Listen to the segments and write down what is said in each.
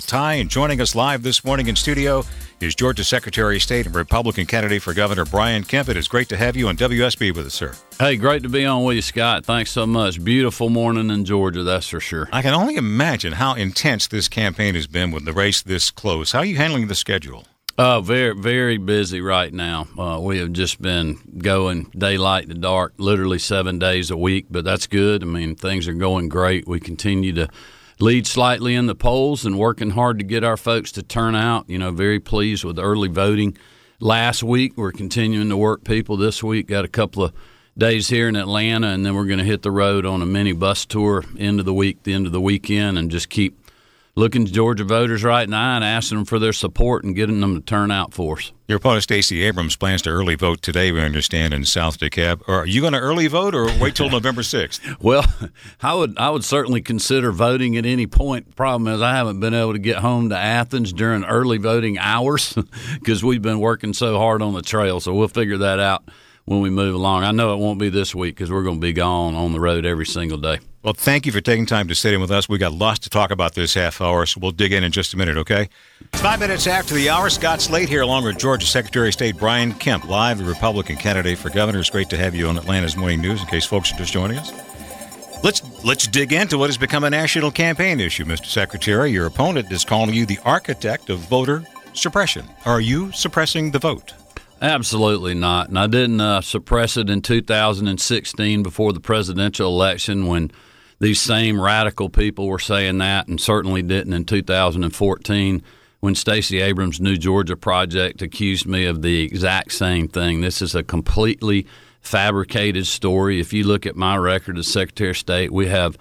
tie. And joining us live this morning in studio is Georgia Secretary of State and Republican candidate for Governor Brian Kemp. It is great to have you on WSB with us, sir. Hey, great to be on with you, Scott. Thanks so much. Beautiful morning in Georgia, that's for sure. I can only imagine how intense this campaign has been with the race this close. How are you handling the schedule? Uh, very, very busy right now. Uh, we have just been going daylight to dark, literally seven days a week, but that's good. I mean, things are going great. We continue to lead slightly in the polls and working hard to get our folks to turn out. You know, very pleased with early voting last week. We're continuing to work people this week. Got a couple of days here in Atlanta, and then we're going to hit the road on a mini bus tour end of the week, the end of the weekend, and just keep looking to Georgia voters right now and asking them for their support and getting them to turn out for us. Your opponent, Stacey Abrams, plans to early vote today, we understand, in South DeKalb. Are you going to early vote or wait till November 6th? Well, I would I would certainly consider voting at any point. Problem is, I haven't been able to get home to Athens during early voting hours because we've been working so hard on the trail. So we'll figure that out when we move along. I know it won't be this week because we're going to be gone on the road every single day. Well, thank you for taking time to sit in with us. We got lots to talk about this half hour, so we'll dig in in just a minute, okay? Five minutes after the hour, Scott Slade here, along with Georgia Secretary of State Brian Kemp, live, the Republican candidate for governor. It's great to have you on Atlanta's Morning News. In case folks are just joining us, let's let's dig into what has become a national campaign issue, Mr. Secretary. Your opponent is calling you the architect of voter suppression. Are you suppressing the vote? Absolutely not. And I didn't uh, suppress it in 2016 before the presidential election when these same radical people were saying that, and certainly didn't in 2014 when Stacey Abrams' New Georgia Project accused me of the exact same thing. This is a completely fabricated story. If you look at my record as Secretary of State, we have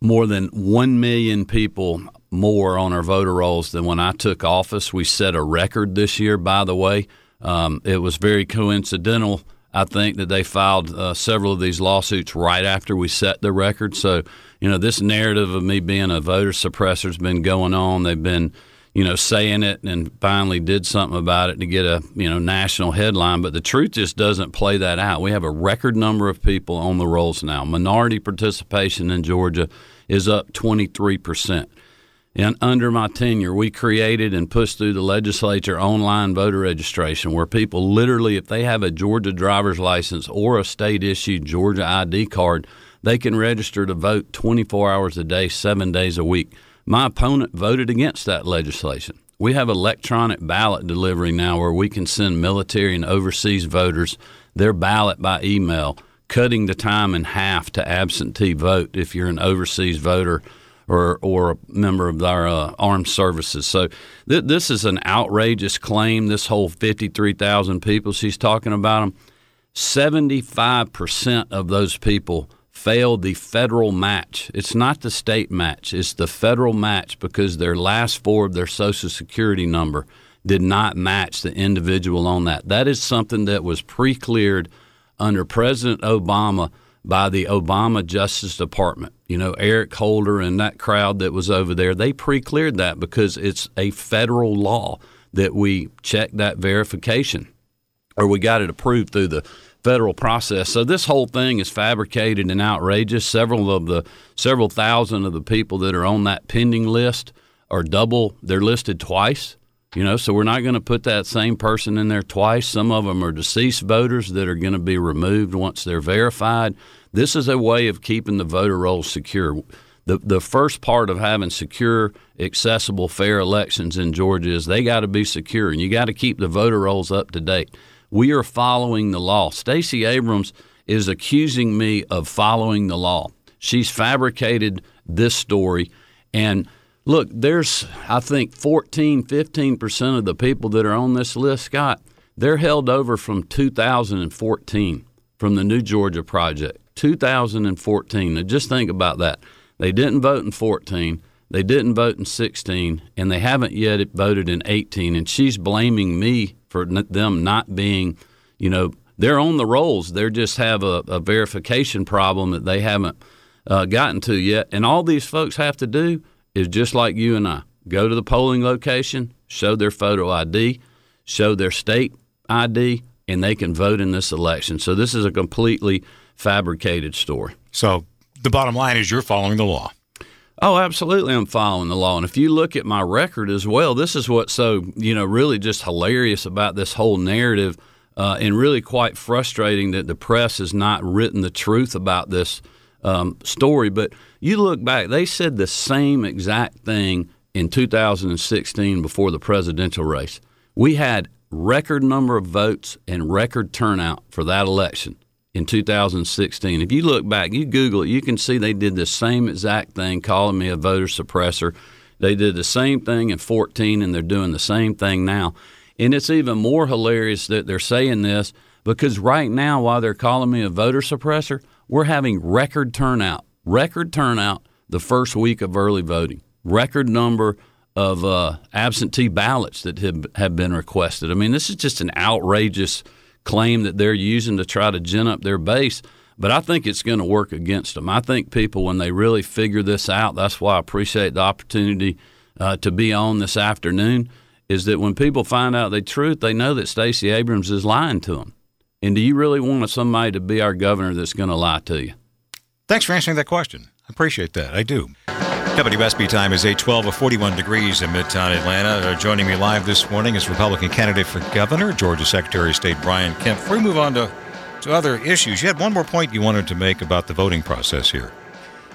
more than 1 million people more on our voter rolls than when I took office. We set a record this year, by the way. Um, it was very coincidental, I think, that they filed uh, several of these lawsuits right after we set the record. So, you know, this narrative of me being a voter suppressor has been going on. They've been, you know, saying it and finally did something about it to get a, you know, national headline. But the truth just doesn't play that out. We have a record number of people on the rolls now. Minority participation in Georgia is up 23 percent. And under my tenure, we created and pushed through the legislature online voter registration where people literally, if they have a Georgia driver's license or a state issued Georgia ID card, they can register to vote 24 hours a day, seven days a week. My opponent voted against that legislation. We have electronic ballot delivery now where we can send military and overseas voters their ballot by email, cutting the time in half to absentee vote if you're an overseas voter or or a member of our uh, armed services. So th- this is an outrageous claim. This whole fifty three thousand people she's talking about them. Seventy five percent of those people failed the federal match. It's not the state match. It's the federal match because their last four of their social security number did not match the individual on that. That is something that was pre cleared under President Obama by the Obama Justice Department. You know, Eric Holder and that crowd that was over there, they pre cleared that because it's a federal law that we check that verification or we got it approved through the federal process. So this whole thing is fabricated and outrageous. Several of the several thousand of the people that are on that pending list are double, they're listed twice. You know, so we're not going to put that same person in there twice. Some of them are deceased voters that are going to be removed once they're verified. This is a way of keeping the voter rolls secure. The, the first part of having secure, accessible, fair elections in Georgia is they got to be secure, and you got to keep the voter rolls up to date. We are following the law. Stacey Abrams is accusing me of following the law. She's fabricated this story, and – Look, there's, I think, 14, 15% of the people that are on this list, Scott, they're held over from 2014 from the New Georgia Project. 2014. Now, just think about that. They didn't vote in 14, they didn't vote in 16, and they haven't yet voted in 18. And she's blaming me for them not being, you know, they're on the rolls. They just have a, a verification problem that they haven't uh, gotten to yet. And all these folks have to do is just like you and I go to the polling location, show their photo ID, show their state ID, and they can vote in this election. So this is a completely fabricated story. So the bottom line is you're following the law. Oh, absolutely. I'm following the law. And if you look at my record as well, this is what's so, you know, really just hilarious about this whole narrative uh, and really quite frustrating that the press has not written the truth about this um, story. But you look back, they said the same exact thing in 2016 before the presidential race. We had record number of votes and record turnout for that election in 2016. If you look back, you Google it, you can see they did the same exact thing, calling me a voter suppressor. They did the same thing in 14, and they're doing the same thing now. And it's even more hilarious that they're saying this because right now, while they're calling me a voter suppressor, we're having record turnout, record turnout the first week of early voting, record number of uh, absentee ballots that have, have been requested. I mean, this is just an outrageous claim that they're using to try to gin up their base. But I think it's going to work against them. I think people, when they really figure this out, that's why I appreciate the opportunity uh, to be on this afternoon, is that when people find out the truth, they know that Stacey Abrams is lying to them. And do you really want somebody to be our governor that's going to lie to you? Thanks for answering that question. I appreciate that. I do. WSB time is 812 or 41 degrees in Midtown Atlanta. Uh, joining me live this morning is Republican candidate for governor, Georgia Secretary of State Brian Kemp. Before we move on to, to other issues, you had one more point you wanted to make about the voting process here.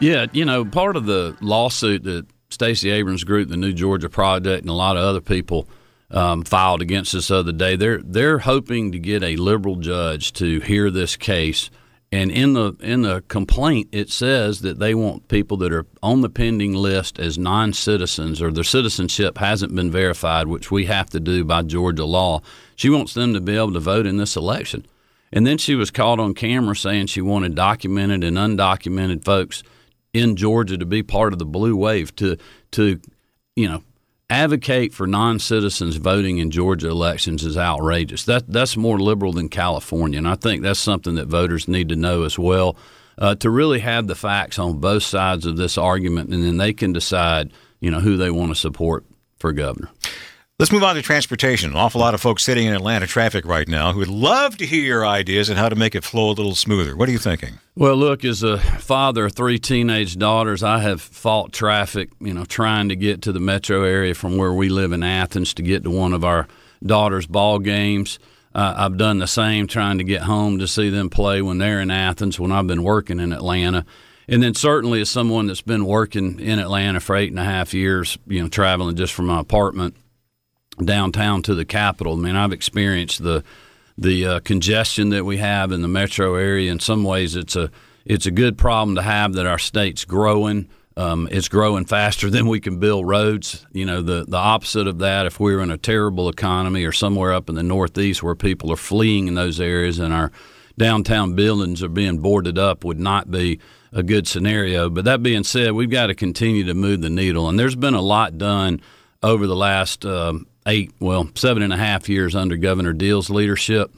Yeah, you know, part of the lawsuit that Stacey Abrams Group, the New Georgia Project, and a lot of other people um, filed against us the other day, they're they're hoping to get a liberal judge to hear this case – and in the in the complaint, it says that they want people that are on the pending list as non-citizens or their citizenship hasn't been verified, which we have to do by Georgia law. She wants them to be able to vote in this election. And then she was caught on camera saying she wanted documented and undocumented folks in Georgia to be part of the blue wave to to you know advocate for non-citizens voting in Georgia elections is outrageous. That that's more liberal than California, and I think that's something that voters need to know as well. Uh, to really have the facts on both sides of this argument, and then they can decide, you know, who they want to support for governor. Let's move on to transportation. An awful lot of folks sitting in Atlanta traffic right now who would love to hear your ideas on how to make it flow a little smoother. What are you thinking? Well, look, as a father of three teenage daughters, I have fought traffic, you know, trying to get to the metro area from where we live in Athens to get to one of our daughters' ball games. Uh, I've done the same trying to get home to see them play when they're in Athens when I've been working in Atlanta. And then certainly as someone that's been working in Atlanta for eight and a half years, you know, traveling just from my apartment downtown to the capitol. I mean, I've experienced the the uh, congestion that we have in the metro area. In some ways, it's a it's a good problem to have that our state's growing. Um, it's growing faster than we can build roads. You know, the the opposite of that, if we were in a terrible economy or somewhere up in the Northeast where people are fleeing in those areas and our downtown buildings are being boarded up, would not be a good scenario. But that being said, we've got to continue to move the needle, and there's been a lot done over the last um, eight, well, seven and a half years under Governor Deal's leadership.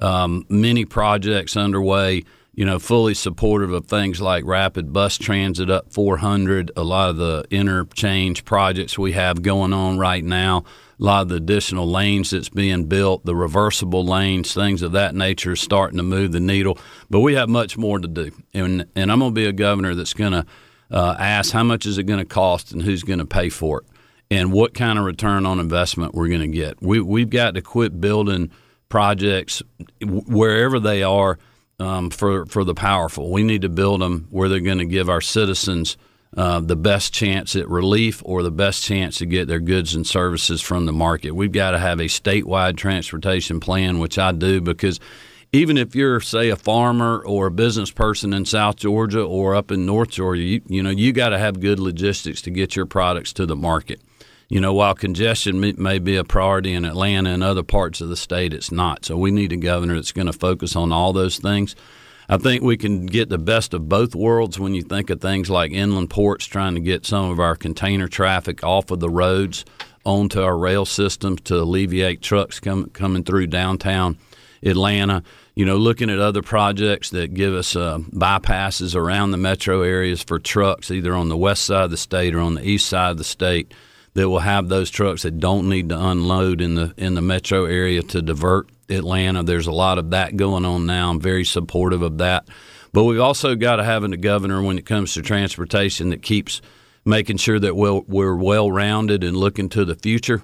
Um, many projects underway, you know, fully supportive of things like rapid bus transit up 400, a lot of the interchange projects we have going on right now, a lot of the additional lanes that's being built, the reversible lanes, things of that nature starting to move the needle. But we have much more to do. And, and I'm going to be a governor that's going to uh, ask how much is it going to cost and who's going to pay for it and what kind of return on investment we're going to get. We, we've got to quit building projects wherever they are um, for, for the powerful. We need to build them where they're going to give our citizens uh, the best chance at relief or the best chance to get their goods and services from the market. We've got to have a statewide transportation plan, which I do because even if you're say a farmer or a business person in South Georgia or up in North Georgia, you, you know you got to have good logistics to get your products to the market you know, while congestion may be a priority in Atlanta and other parts of the state, it's not. So we need a governor that's going to focus on all those things. I think we can get the best of both worlds when you think of things like inland ports trying to get some of our container traffic off of the roads onto our rail systems to alleviate trucks com- coming through downtown Atlanta. You know, looking at other projects that give us uh, bypasses around the metro areas for trucks, either on the west side of the state or on the east side of the state that will have those trucks that don't need to unload in the in the metro area to divert Atlanta. There's a lot of that going on now. I'm very supportive of that. But we've also got to have a governor when it comes to transportation that keeps making sure that we'll, we're well rounded and looking to the future,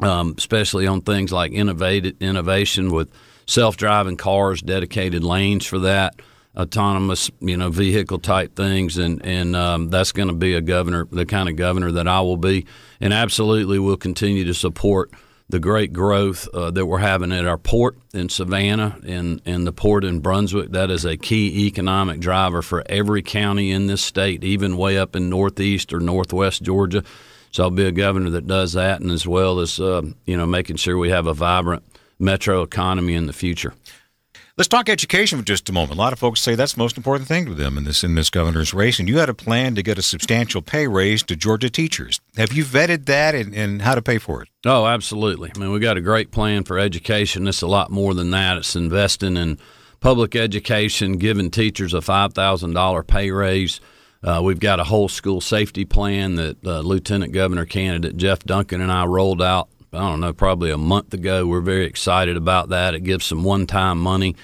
um, especially on things like innovation with self driving cars, dedicated lanes for that, autonomous you know vehicle type things, and and um, that's going to be a governor, the kind of governor that I will be, and absolutely will continue to support the great growth uh, that we're having at our port in Savannah and, and the port in Brunswick. That is a key economic driver for every county in this state, even way up in northeast or northwest Georgia. So I'll be a governor that does that, and as well as uh, you know making sure we have a vibrant metro economy in the future. Let's talk education for just a moment. A lot of folks say that's the most important thing to them in this in this governor's race, and you had a plan to get a substantial pay raise to Georgia teachers. Have you vetted that and, and how to pay for it? Oh, absolutely. I mean, we got a great plan for education. It's a lot more than that. It's investing in public education, giving teachers a five thousand dollar pay raise. Uh, we've got a whole school safety plan that uh, Lieutenant Governor candidate Jeff Duncan and I rolled out I don't know, probably a month ago. We're very excited about that. It gives some one time money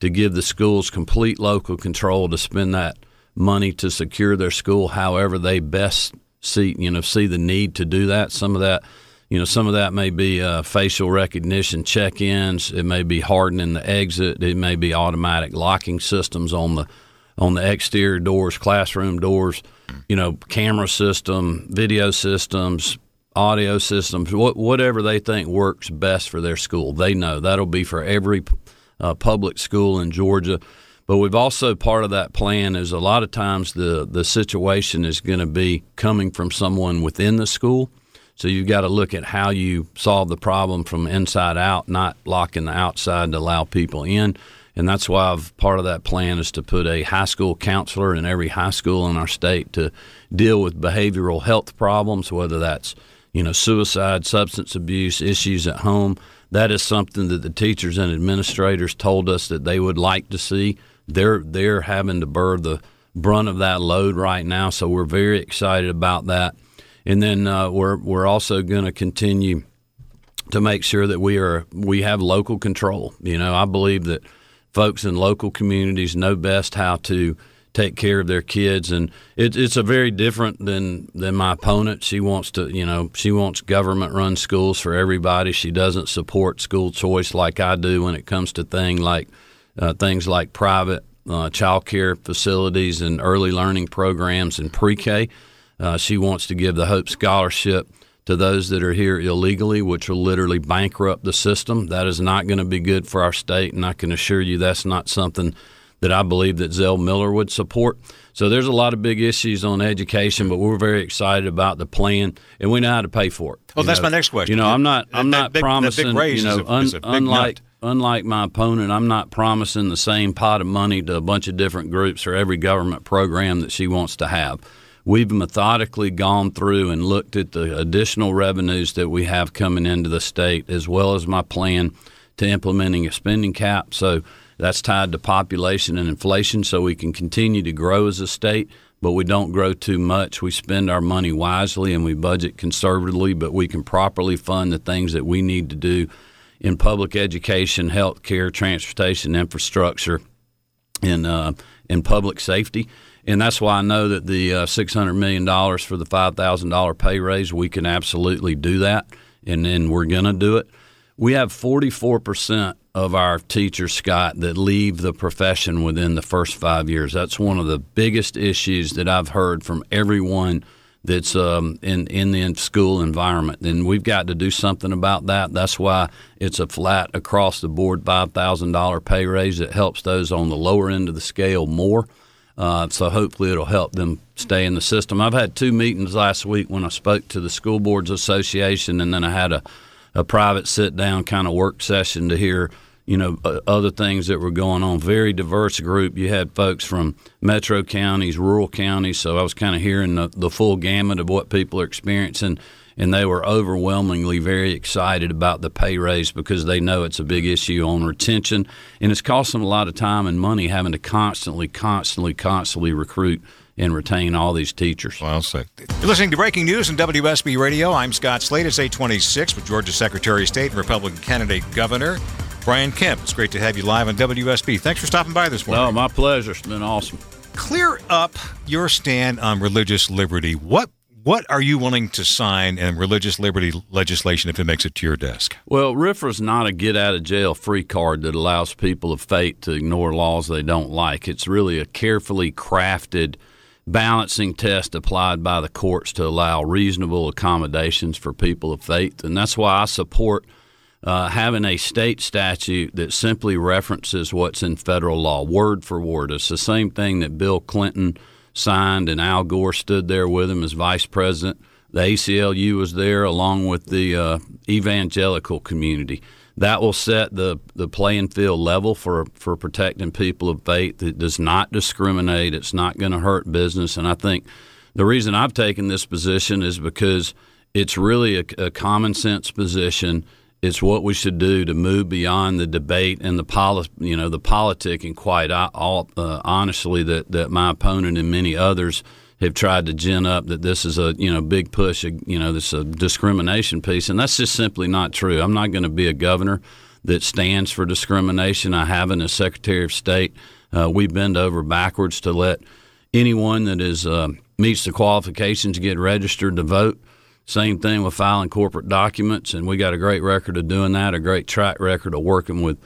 to give the schools complete local control to spend that money to secure their school however they best see you know see the need to do that. Some of that you know some of that may be uh, facial recognition check-ins. It may be hardening the exit. It may be automatic locking systems on the on the exterior doors, classroom doors. You know, camera system, video systems, audio systems, whatever they think works best for their school. They know that'll be for every uh, public school in Georgia. But we've also part of that plan is a lot of times the the situation is going to be coming from someone within the school. So you've got to look at how you solve the problem from inside out, not locking the outside to allow people in. And that's why I've, part of that plan is to put a high school counselor in every high school in our state to deal with behavioral health problems, whether that's you know, suicide, substance abuse issues at home. That is something that the teachers and administrators told us that they would like to see. They're they're having to bear the brunt of that load right now, so we're very excited about that. And then uh, we're we're also going to continue to make sure that we are we have local control. You know, I believe that folks in local communities know best how to take care of their kids, and it, it's a very different than than my opponent. She wants to, you know, she wants government run schools for everybody. She doesn't support school choice like I do when it comes to thing like uh, things like private uh, child care facilities and early learning programs and pre-K. Uh, she wants to give the Hope Scholarship to those that are here illegally, which will literally bankrupt the system. That is not going to be good for our state, and I can assure you that's not something that I believe that Zell Miller would support. So there's a lot of big issues on education, but we're very excited about the plan, and we know how to pay for it. Oh, that's know, my next question. You know, I'm not I'm that not big, promising. You know, a, un, unlike nut. unlike my opponent, I'm not promising the same pot of money to a bunch of different groups or every government program that she wants to have. We've methodically gone through and looked at the additional revenues that we have coming into the state, as well as my plan to implementing a spending cap. So that's tied to population and inflation, so we can continue to grow as a state, but we don't grow too much. We spend our money wisely and we budget conservatively, but we can properly fund the things that we need to do in public education, health care, transportation, infrastructure, and uh, in public safety. And that's why I know that the uh, $600 million for the $5,000 pay raise, we can absolutely do that, and then we're going to do it. We have 44% of our teachers, Scott, that leave the profession within the first five years. That's one of the biggest issues that I've heard from everyone that's um, in in the school environment, and we've got to do something about that. That's why it's a flat across the board five thousand dollar pay raise. that helps those on the lower end of the scale more. Uh, so hopefully it'll help them stay in the system. I've had two meetings last week when I spoke to the School Boards Association, and then I had a a private sit down kind of work session to hear you know uh, other things that were going on. Very diverse group. You had folks from metro counties, rural counties. So I was kind of hearing the, the full gamut of what people are experiencing, and they were overwhelmingly very excited about the pay raise because they know it's a big issue on retention, and it's costing them a lot of time and money having to constantly, constantly, constantly recruit and retain all these teachers. Well said. You're listening to Breaking News on WSB Radio. I'm Scott Slade. It's 826 with Georgia Secretary of State and Republican candidate Governor Brian Kemp. It's great to have you live on WSB. Thanks for stopping by this morning. No, my pleasure. It's been awesome. clear up your stand on religious liberty. What what are you willing to sign in religious liberty legislation if it makes it to your desk? Well, RFRA's not a get out of jail free card that allows people of faith to ignore laws they don't like. It's really a carefully crafted balancing test applied by the courts to allow reasonable accommodations for people of faith. And that's why I support uh, having a state statute that simply references what's in federal law, word for word. It's the same thing that Bill Clinton signed, and Al Gore stood there with him as vice president. The ACLU was there along with the uh, evangelical community. That will set the, the playing field level for, for protecting people of faith. It does not discriminate. It's not going to hurt business. And I think the reason I've taken this position is because it's really a, a common sense position it's what we should do to move beyond the debate and the poli- you know the politic and quite all, uh, honestly that, that my opponent and many others have tried to gin up that this is a you know big push you know this a discrimination piece and that's just simply not true. I'm not going to be a governor that stands for discrimination. I haven't as Secretary of State. Uh, we bend over backwards to let anyone that is uh, meets the qualifications get registered to vote. Same thing with filing corporate documents, and we got a great record of doing that, a great track record of working with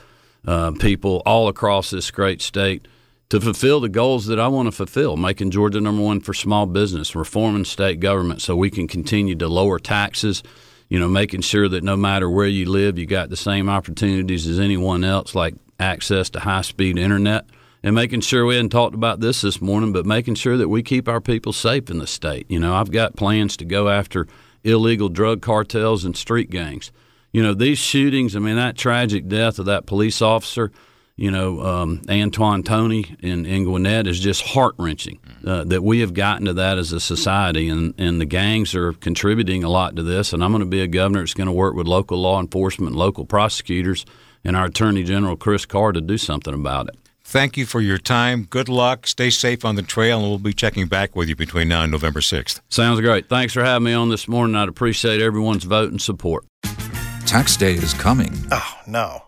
uh, people all across this great state to fulfill the goals that I want to fulfill, making Georgia number one for small business, reforming state government so we can continue to lower taxes, you know, making sure that no matter where you live, you got the same opportunities as anyone else, like access to high speed internet and making sure we hadn't talked about this this morning, but making sure that we keep our people safe in the state. You know, I've got plans to go after illegal drug cartels and street gangs. You know, these shootings, I mean, that tragic death of that police officer, you know, um, Antwan Toney in, in Gwinnett is just heart wrenching uh, that we have gotten to that as a society. And, and the gangs are contributing a lot to this. And I'm going to be a governor that's going to work with local law enforcement, local prosecutors, and our Attorney General, Chris Carr, to do something about it. Thank you for your time. Good luck. Stay safe on the trail, and we'll be checking back with you between now and November 6th. Sounds great. Thanks for having me on this morning. I'd appreciate everyone's vote and support. Tax day is coming. Oh, no.